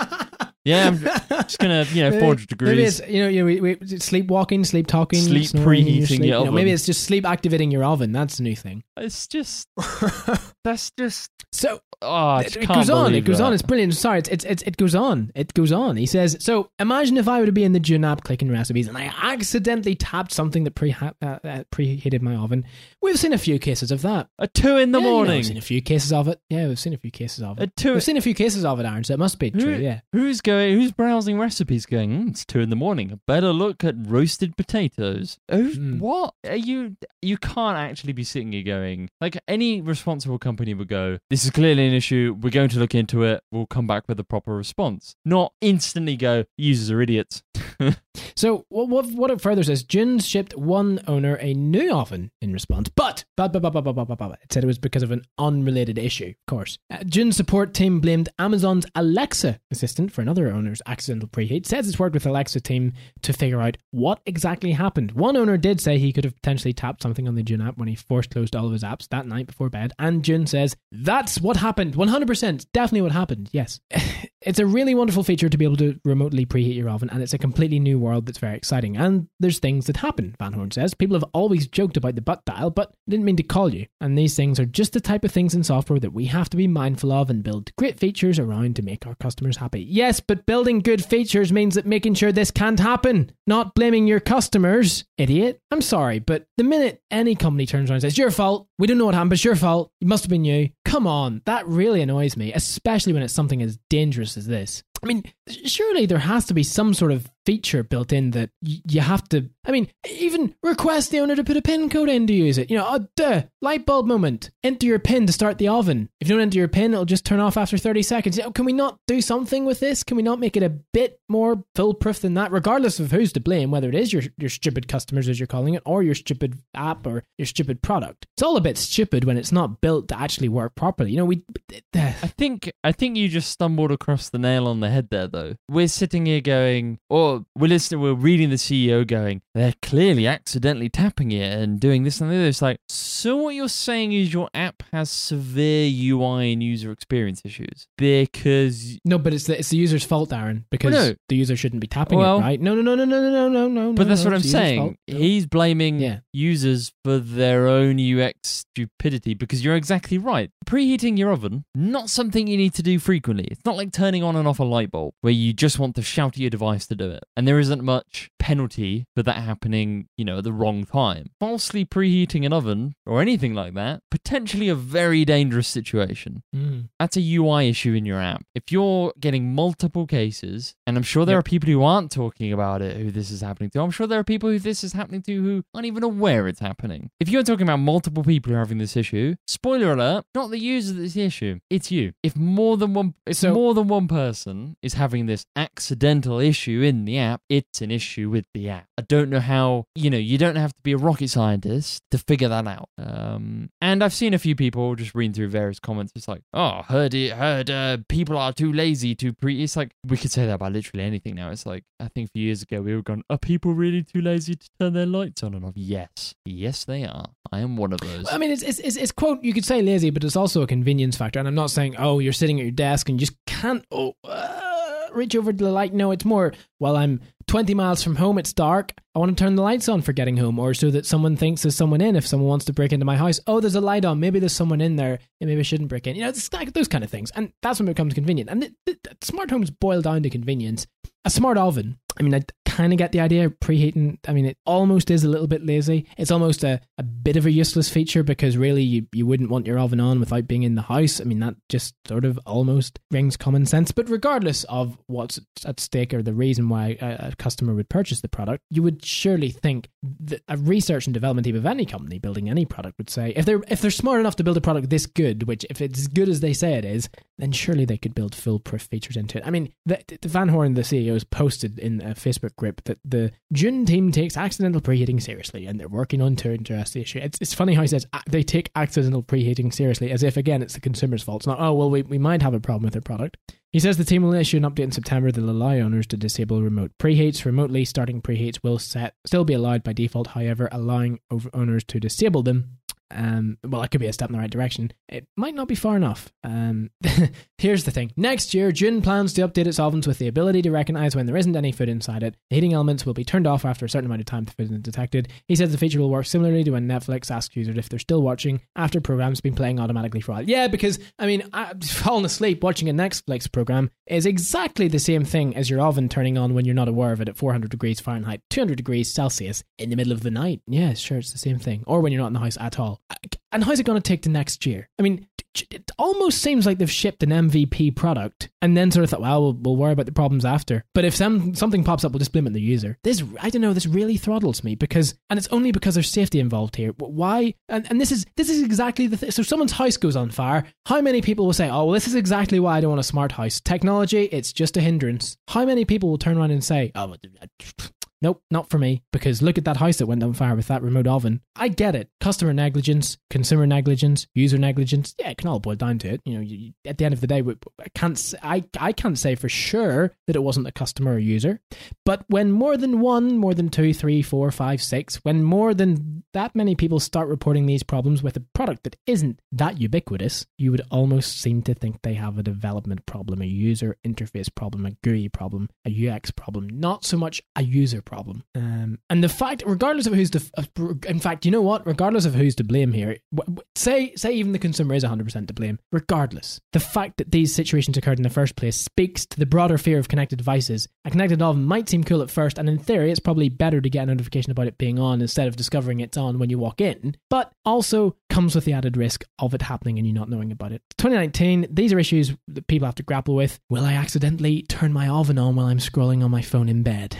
Yeah, I'm just gonna, you know, 400 degrees. Maybe it's you know you know we, we, sleepwalking, sleep talking, Sleep snoring preheating sleep, your you know, oven. Maybe it's just sleep activating your oven. That's a new thing. It's just that's just So oh, it, it goes on. It goes on. It's brilliant. Sorry, it's, it's, it's, it goes on. It goes on. He says, so imagine if I were to be in the June app clicking recipes and I accidentally tapped something that pre uh, uh, preheated my oven. We've seen a few cases of that. At two in the Yeah, you know, morning. we've seen a few cases of it. Yeah, we've seen a few cases of it. At two. We've seen a few cases of it, Aaron. So it must be true. Yeah. Who's going? Who's browsing recipes? Going, "Hmm, it's two in the morning. I better look at roasted potatoes. Who? Mm. What are you? You can't actually be sitting here going like any responsible company would go. This is clearly an issue. We're going to look into it. We'll come back with a proper response. Not instantly go. Users are idiots. So what what it further says, June shipped one owner a new oven in response, but but but but but but, but, but, it said it was because of an unrelated issue. Of course, uh, June's support team blamed Amazon's Alexa assistant for another owner's accidental preheat. Says it's worked with Alexa team to figure out what exactly happened. One owner did say he could have potentially tapped something on the June app when he forced closed all of his apps that night before bed, and Says that's what happened. One hundred percent, definitely what happened. Yes. It's a really wonderful feature to be able to remotely preheat your oven, and it's a completely new world that's very exciting. And there's things that happen, Van Horn says. People have always joked about the butt dial, but didn't mean to call you. And these things are just the type of things in software that we have to be mindful of and build great features around to make our customers happy. Yes, but building good features means that making sure this can't happen, not blaming your customers. Idiot. I'm sorry, but the minute any company turns around and says, Your fault, we don't know what happened, it's your fault, it must have been you. Come on, that really annoys me, especially when it's something as dangerous as this. I mean, surely there has to be some sort of feature built in that you have to. I mean, even request the owner to put a pin code in to use it. You know, oh, duh, light bulb moment. Enter your pin to start the oven. If you don't enter your pin, it'll just turn off after 30 seconds. You know, can we not do something with this? Can we not make it a bit more foolproof than that, regardless of who's to blame, whether it is your, your stupid customers, as you're calling it, or your stupid app or your stupid product? It's all a bit stupid when it's not built to actually work properly. You know, we. I think I think you just stumbled across the nail on the head there, though. We're sitting here going, or we're listening, we're reading the CEO going, they're clearly accidentally tapping it and doing this and the other. It's like, so what you're saying is your app has severe UI and user experience issues because no, but it's the, it's the user's fault, Darren. because well, no. the user shouldn't be tapping well, it, right? No, no, no, no, no, no, no, no. But that's no, what I'm saying. He's blaming yeah. users for their own UX stupidity because you're exactly right. Preheating your oven, not something you need to do frequently. It's not like turning on and off a light bulb where you just want to shout at your device to do it. And there isn't much penalty for that happening, you know, at the wrong time. Falsely preheating an oven or anything like that, potentially a very dangerous situation. Mm. That's a UI issue in your app. If you're getting multiple cases, and I'm sure there Yep. are people who aren't talking about it who this is happening to, I'm sure there are people who this is happening to who aren't even aware it's happening. If you're talking about multiple people who are having this issue, spoiler alert, not the user that's the issue, it's you. If more than one, if So- more than one person is having this accidental issue in the app, it's an issue with the app. I don't know how, you know, you don't have to be a rocket scientist to figure that out. Um, and I've seen a few people just reading through various comments. It's like, oh, heard it, heard uh, people are too lazy to pre. It's like we could say that about literally anything now. It's like I think a few years ago we were going, are people really too lazy to turn their lights on and off? Yes, yes they are. I am one of those. I mean, it's, it's, it's, it's quote, you could say lazy, but it's also a convenience factor. And I'm not saying, oh, you're sitting at your desk and you just can't oh, uh, reach over to the light. No, it's more, well, I'm 20 miles from home, it's dark. I want to turn the lights on for getting home, or so that someone thinks there's someone in. If someone wants to break into my house, oh, there's a light on. Maybe there's someone in there, and maybe I shouldn't break in. You know, it's like those kind of things. And that's when it becomes convenient. And the, the, the smart homes boil down to convenience. A smart oven, I mean, I kind of get the idea preheating. I mean, it almost is a little bit lazy. It's almost a, a bit of a useless feature because really you, you wouldn't want your oven on without being in the house. I mean, that just sort of almost rings common sense. But regardless of what's at stake or the reason why a, a customer would purchase the product, you would surely think that a research and development team of any company building any product would say if they're if they're smart enough to build a product this good, which if it's as good as they say it is, then surely they could build foolproof features into it. I mean, the, the Van Horn, the CEO, has posted in a Facebook group that the June team takes accidental preheating seriously, and they're working on to address the issue. It's, it's funny how he says uh, they take accidental preheating seriously, as if again it's the consumer's fault. It's not oh well we we might have a problem with their product. He says the team will issue an update in September that will allow owners to disable remote preheats. Remotely starting preheats will set, still be allowed by default, however, allowing owners to disable them. Um, well, that could be a step in the right direction. It might not be far enough. Um, here's the thing. Next year, June plans to update its ovens with the ability to recognize when there isn't any food inside it. The heating elements will be turned off after a certain amount of time the food is detected. He says the feature will work similarly to when Netflix asks users if they're still watching after programs been playing automatically for a while. Yeah, because, I mean, I, falling asleep watching a Netflix program is exactly the same thing as your oven turning on when you're not aware of it at 400 degrees Fahrenheit, 200 degrees Celsius in the middle of the night. Yeah, sure, it's the same thing. Or when you're not in the house at all. And how's it going to take to next year? I mean, it almost seems like they've shipped an MVP product and then sort of thought, well, we'll, we'll worry about the problems after. But if some something pops up, we'll just blame it on the user. This, I don't know, this really throttles me because, and it's only because there's safety involved here. Why? And, and this is this is exactly the thing. So someone's house goes on fire. How many people will say, oh, well, this is exactly why I don't want a smart house. Technology, it's just a hindrance. How many people will turn around and say, oh, Nope, not for me. Because look at that house that went on fire with that remote oven. I get it. Customer negligence, consumer negligence, user negligence. Yeah, it can all boil down to it. You know, you, at the end of the day, I can't. I I can't say for sure that it wasn't a customer or user. But when more than one, more than two, three, four, five, six, when more than that many people start reporting these problems with a product that isn't that ubiquitous, you would almost seem to think they have a development problem, a user interface problem, a GUI problem, a UX problem, not so much a user problem problem. Um, and the fact, regardless of who's to, in fact, you know what? Regardless of who's to blame here, say say even the consumer is 100% to blame. Regardless, the fact that these situations occurred in the first place speaks to the broader fear of connected devices. A connected oven might seem cool at first, and in theory, it's probably better to get a notification about it being on instead of discovering it's on when you walk in. But also, comes with the added risk of it happening and you not knowing about it. 2019, these are issues that people have to grapple with. Will I accidentally turn my oven on while I'm scrolling on my phone in bed?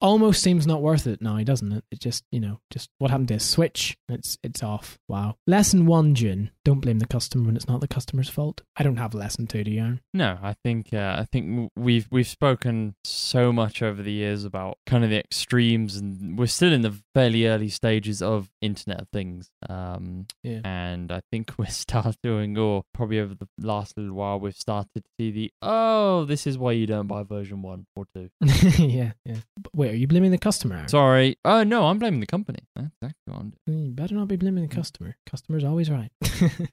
Almost seems not worth it now, doesn't it? It just, you know, just what happened to a switch? It's it's off. Wow. Lesson one, June. Don't blame the customer when it's not the customer's fault. I don't have a lesson two, do? No, I think uh, I think we've we've spoken so much over the years about kind of the extremes, and we're still in the fairly early stages of Internet of Things. Um, yeah. And I think we're starting, or probably over the last little while, we've started to see the oh, this is why you don't buy version one or two. yeah, yeah. Wait, Wait, are you blaming the customer? Sorry. Oh, no, I'm blaming the company. That's exactly what I'm doing. You better not be blaming the customer. Customer's always right. All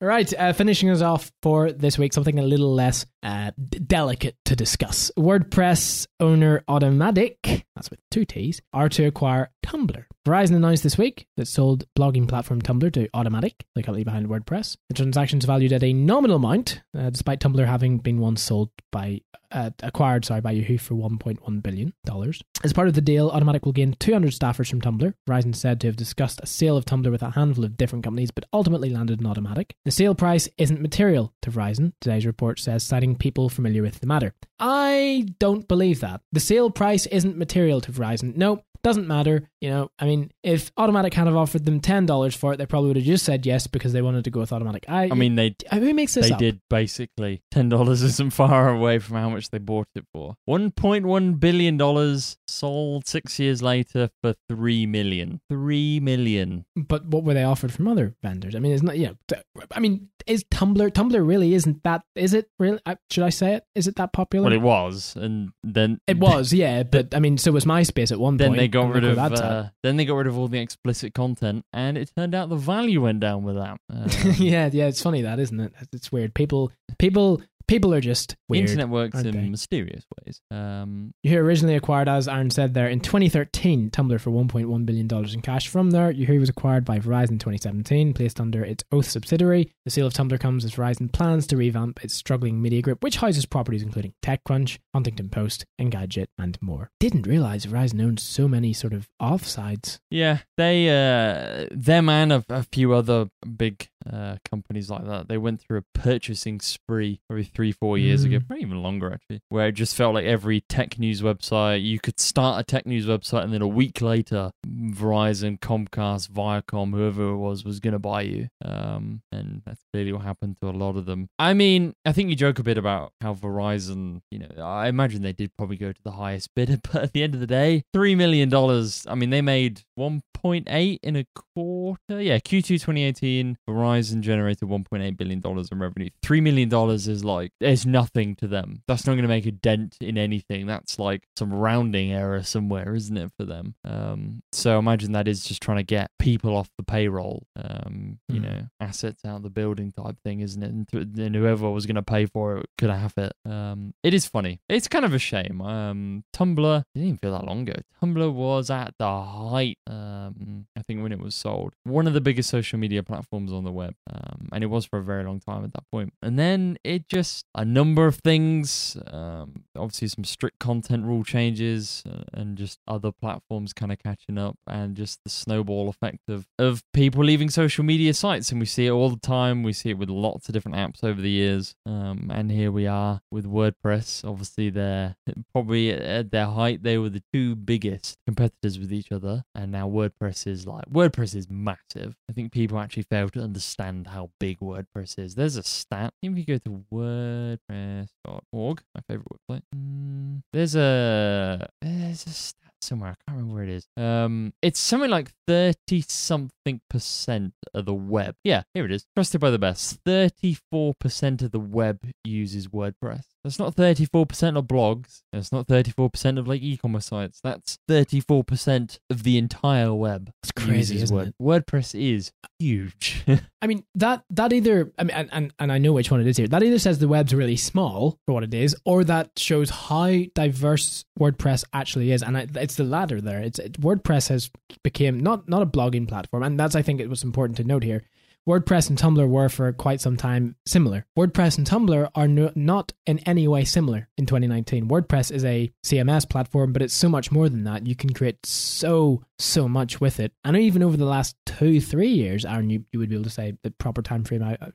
right, uh, finishing us off for this week, something a little less uh, d- delicate to discuss. WordPress owner Automattic, that's with two T's, are to acquire Tumblr. Verizon announced this week that sold blogging platform Tumblr to Automattic, the company behind WordPress. The transaction's valued at a nominal amount, uh, despite Tumblr having been once sold by uh, acquired sorry by Yahoo for 1.1 billion dollars. As part of the deal, Automattic will gain 200 staffers from Tumblr. Verizon said to have discussed a sale of Tumblr with a handful of different companies, but ultimately landed on Automattic. The sale price isn't material to Verizon. Today's report says, citing people familiar with the matter. I don't believe that. The sale price isn't material to Verizon. No, doesn't matter. You know, I mean, if Automattic had have offered them ten dollars for it, they probably would have just said yes because they wanted to go with Automattic. I, I mean, they who makes this they up? did basically ten dollars isn't far away from how much they bought it for. One point one billion dollars sold six years later for three million. Three million. But what were they offered from other vendors? I mean, it's not. Yeah, I mean, is Tumblr Tumblr really isn't that? Is it really? Uh, should I say it? Is it that popular? Well, it was, and then it was. Yeah, but I mean, so was MySpace at one then point. Then they got rid of. Uh, then they got rid of all the explicit content, and it turned out the value went down with that. Um, yeah, yeah, it's funny that, isn't it? It's weird. People, people people are just weird. Internet works in they? mysterious ways. Um, Yahoo originally acquired, as Aaron said there, in 2013, Tumblr for $1.1 billion in cash. From there, Yahoo was acquired by Verizon in 2017, placed under its Oath subsidiary. The sale of Tumblr comes as Verizon plans to revamp its struggling media group, which houses properties including TechCrunch, Huffington Post, Engadget, and more. Didn't realize Verizon owns so many sort of offsides. Yeah, they, uh, them and a, a few other big uh, companies like that, they went through a purchasing spree every three, four years mm. ago, maybe even longer actually, where it just felt like every tech news website, you could start a tech news website and then a week later, Verizon, Comcast, Viacom, whoever it was, was going to buy you. Um, and that's clearly what happened to a lot of them. I mean, I think you joke a bit about how Verizon, you know, I imagine they did probably go to the highest bidder, but at the end of the day, $3 million. I mean, they made 1.8 in a quarter. Yeah, Q2 2018, Verizon generated 1.8 billion dollars in revenue. 3 million dollars is like there's nothing to them. That's not going to make a dent in anything. That's like some rounding error somewhere, isn't it for them? Um, so imagine that is just trying to get people off the payroll. Um, you mm. know, assets out of the building type thing, isn't it? And, th- and whoever was going to pay for it could have it. Um, it is funny. It's kind of a shame. Um, Tumblr didn't even feel that long ago. Tumblr was at the height. Um, I think when it was sold, one of the biggest social media platforms on the web, um, and it was for a very long time at that point. And then it just a number of things, um, obviously some strict content rule changes, uh, and just other platforms kind of catching up, and just the snowball effect of of people leaving social media sites, and we see it all the time. We see it with lots of different apps over the years, um, and here we are with WordPress. Obviously, they're probably at their height, they were the two biggest competitors with each other, and now WordPress is like WordPress is massive. I think people actually fail to understand how big WordPress is. There's a stat. If you go to WordPress.org, my favorite website, mm, there's a there's a stat somewhere. I can't remember where it is. Um, it's something like thirty something percent of the web. Yeah, here it is. Trusted by the best. Thirty-four percent of the web uses WordPress. That's not 34% of blogs. That's not 34% of like e-commerce sites. That's 34% of the entire web. It's crazy, isn't Word. it? WordPress is huge. I mean that that either I mean and, and and I know which one it is here. That either says the web's really small for what it is, or that shows how diverse WordPress actually is. And I, it's the latter there. It's it, WordPress has became not not a blogging platform, and that's I think it was important to note here. WordPress and Tumblr were for quite some time similar. WordPress and Tumblr are no, not in any way similar in 2019. WordPress is a CMS platform, but it's so much more than that. You can create so so much with it. And even over the last two, three years, Aaron, you, you would be able to say the proper time frame I, uh,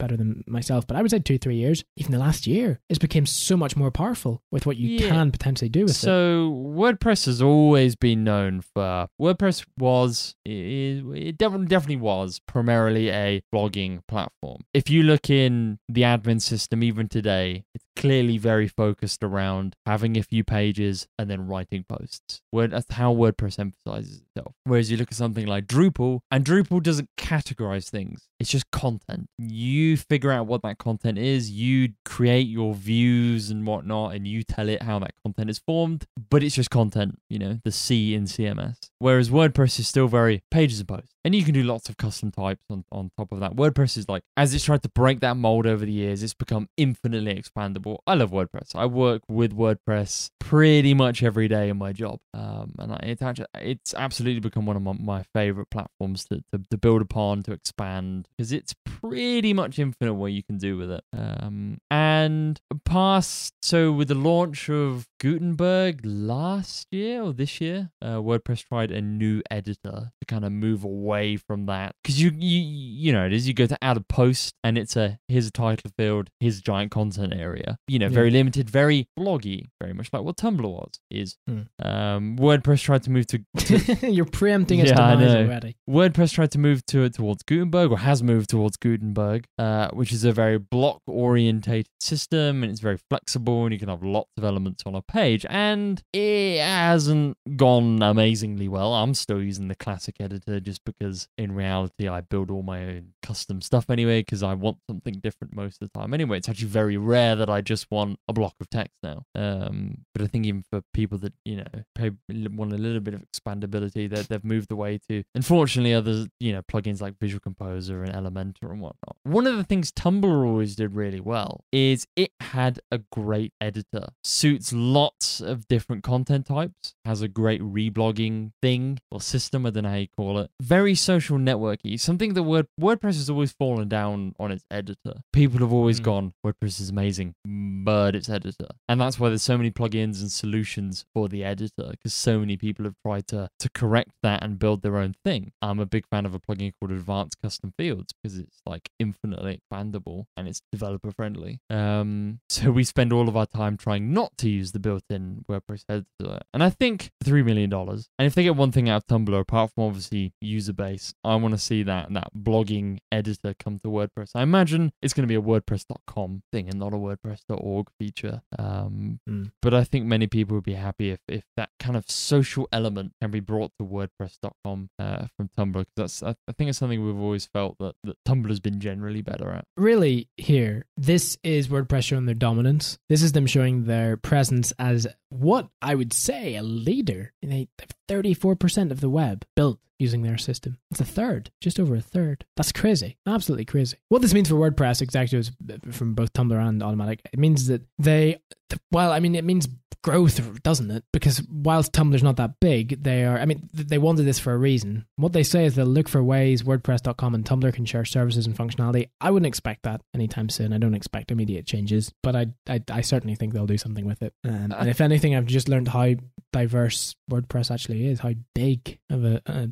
better than myself, but I would say two, three years. Even the last year, it's became so much more powerful with what you Yeah. can potentially do with it. So WordPress has always been known for WordPress was it, it definitely was primarily a blogging platform. If you look in the admin system even today, it's clearly very focused around having a few pages and then writing posts. Word, that's how WordPress emphasizes itself. Whereas you look at something like Drupal, and Drupal doesn't categorize things. It's just content. You figure out what that content is, you create your views and whatnot, and you tell it how that content is formed, but it's just content, you know, the C in CMS. Whereas WordPress is still very pages and posts. And you can do lots of custom types on, on top of that. WordPress is like, as it's tried to break that mold over the years, it's become infinitely expandable. I love WordPress. I work with WordPress pretty much every day in my job. Um, and it's actually, it's absolutely become one of my, my favorite platforms to, to, to build upon, to expand, because it's pretty much infinite what you can do with it. Um, and past, so with the launch of Gutenberg last year or this year, uh, WordPress tried a new editor to kind of move away from that because you, you you know it is you go to add a post and it's a here's a title field, here's a giant content area. You know, very limited, very bloggy, very much like what Tumblr was. Is Hmm. um, WordPress tried to move to, to You're preempting its Yeah, demise already. WordPress tried to move to towards Gutenberg or has moved towards Gutenberg, uh, which is a very block orientated system and it's very flexible and you can have lots of elements on a page. And it hasn't gone amazingly well. I'm still using the classic editor just because in reality I build all my own custom stuff anyway because I want something different most of the time. Anyway, it's actually very rare that I just want a block of text now. Um, but I think even for people that you know want a little bit of expandability, that they've moved away to. Unfortunately, other you know plugins like Visual Composer and Elementor and whatnot. One of the things Tumblr always did really well is it had a great editor, suits lots of different content types, has a great reblogging thing or system. I don't know how you call it. Very social networky. Something that Word WordPress has always fallen down on its editor. People have always Mm. gone WordPress is amazing, but its editor, and that's why there's so many plugins and solutions for the editor because so many people have tried to to correct that and build their own thing. I'm a big fan of a plugin called Advanced Custom Fields because it's like infinitely expandable and it's developer friendly. Um, so we spend all of our time trying not to use the built-in WordPress editor, and I think three million dollars, and if they get one thing out of Tumblr, apart from obviously user base, I want to see that that blogging editor come to WordPress. I imagine it's going to be a WordPress.com thing and not a Feature. Um, Mm. but I think many people would be happy if, if that kind of social element can be brought to WordPress.com uh, from Tumblr because that's I, I think it's something we've always felt that, that Tumblr's been generally better at. really here this is wordpress showing their dominance this is them showing their presence as what i would say a leader they have 34% of the web built using their system. It's a third just over a third. That's crazy. Absolutely crazy. What this means for wordpress executives from both tumblr and Automattic it means that they well i mean it means growth doesn't it? Because whilst tumblr's not that big they are i mean they wanted this for a reason. What they say is they'll look for ways wordpress.com and tumblr can share services and functionality. I wouldn't expect that anytime soon. I don't expect immediate changes but i i, I certainly think they'll do something with it. Um, and if anything i've just learned how diverse wordpress actually is how big of a, a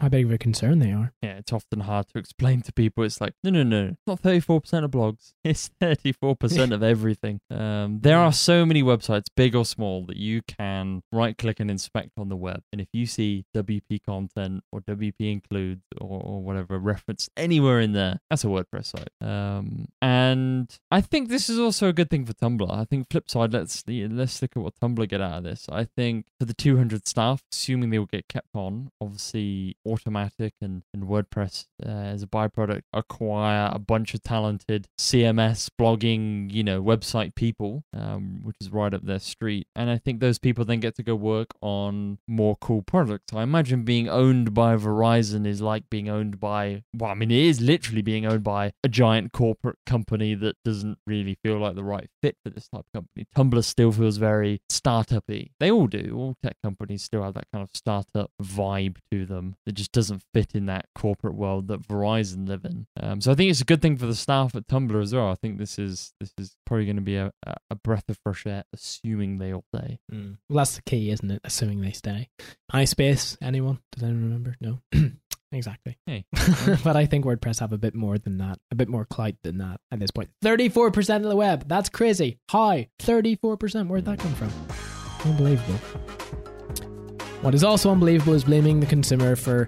how big of a concern they are Yeah, it's often hard to explain to people. It's like, no, no, no, not 34% of blogs. It's 34% of everything. Um, there are so many websites, big or small, that you can right click and inspect on the web. And if you see WP content or WP includes or, or whatever reference anywhere in there, that's a WordPress site. Um, and I think this is also a good thing for Tumblr. I think flip side, let's let's look at what Tumblr get out of this. I think for the 200 staff, assuming they will get kept on, obviously Automattic and, and WordPress uh, as a byproduct acquire a bunch of talented CMS blogging, you know, website people, um, which is right up their street. And I think those people then get to go work on more cool products. I imagine being owned by Verizon is like being owned by, well, I mean, it is literally being owned by a giant corporate company that doesn't really feel like the right fit for this type of company. Tumblr still feels very startup-y. They all do. All tech companies still have that kind of startup vibe to them. That just doesn't fit in that corporate world that Verizon live in. Um, so I think it's a good thing for the staff at Tumblr as well. I think this is this is probably going to be a, a breath of fresh air, assuming they all stay. Mm. Well, that's the key, isn't it? Assuming they stay. MySpace, anyone? Does anyone remember? No. exactly. Hey, but I think WordPress have a bit more than that, a bit more clout than that at this point. 34% of the web. That's crazy. High. 34%. Where'd that come from? Unbelievable. What is also unbelievable is blaming the consumer for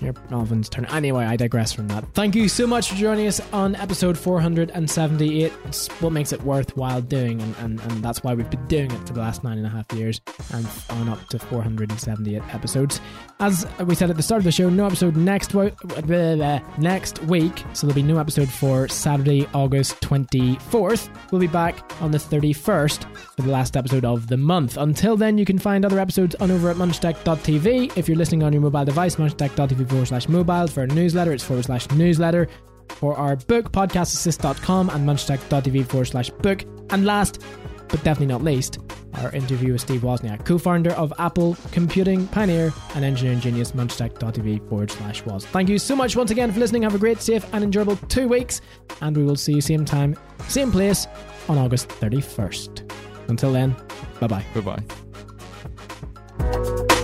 your Alvin's turn. Anyway, I digress from that. Thank you so much for joining us on episode 478. It's what makes it worthwhile doing, and, and, and that's why we've been doing it for the last nine and a half years and on up to 478 episodes. As we said at the start of the show, no episode next, wo- blah, blah, next week, so there'll be no episode for Saturday, August 24th. We'll be back on the 31st for the last episode of the month. Until then, you can find other episodes on over at munchtech.tv. If you're listening on your mobile device, munchtech.tv forward slash mobile. For our newsletter, it's forward slash newsletter. For our book, podcastassist.com and munchtech.tv forward slash book. And last, but definitely not least, our interview with Steve Wozniak, co-founder of Apple Computing Pioneer and engineering genius, munchtech.tv forward slash Woz. Thank you so much once again for listening. Have a great, safe and enjoyable two weeks. And we will see you same time, same place on August 31st. Until then, bye bye. Goodbye. Thank you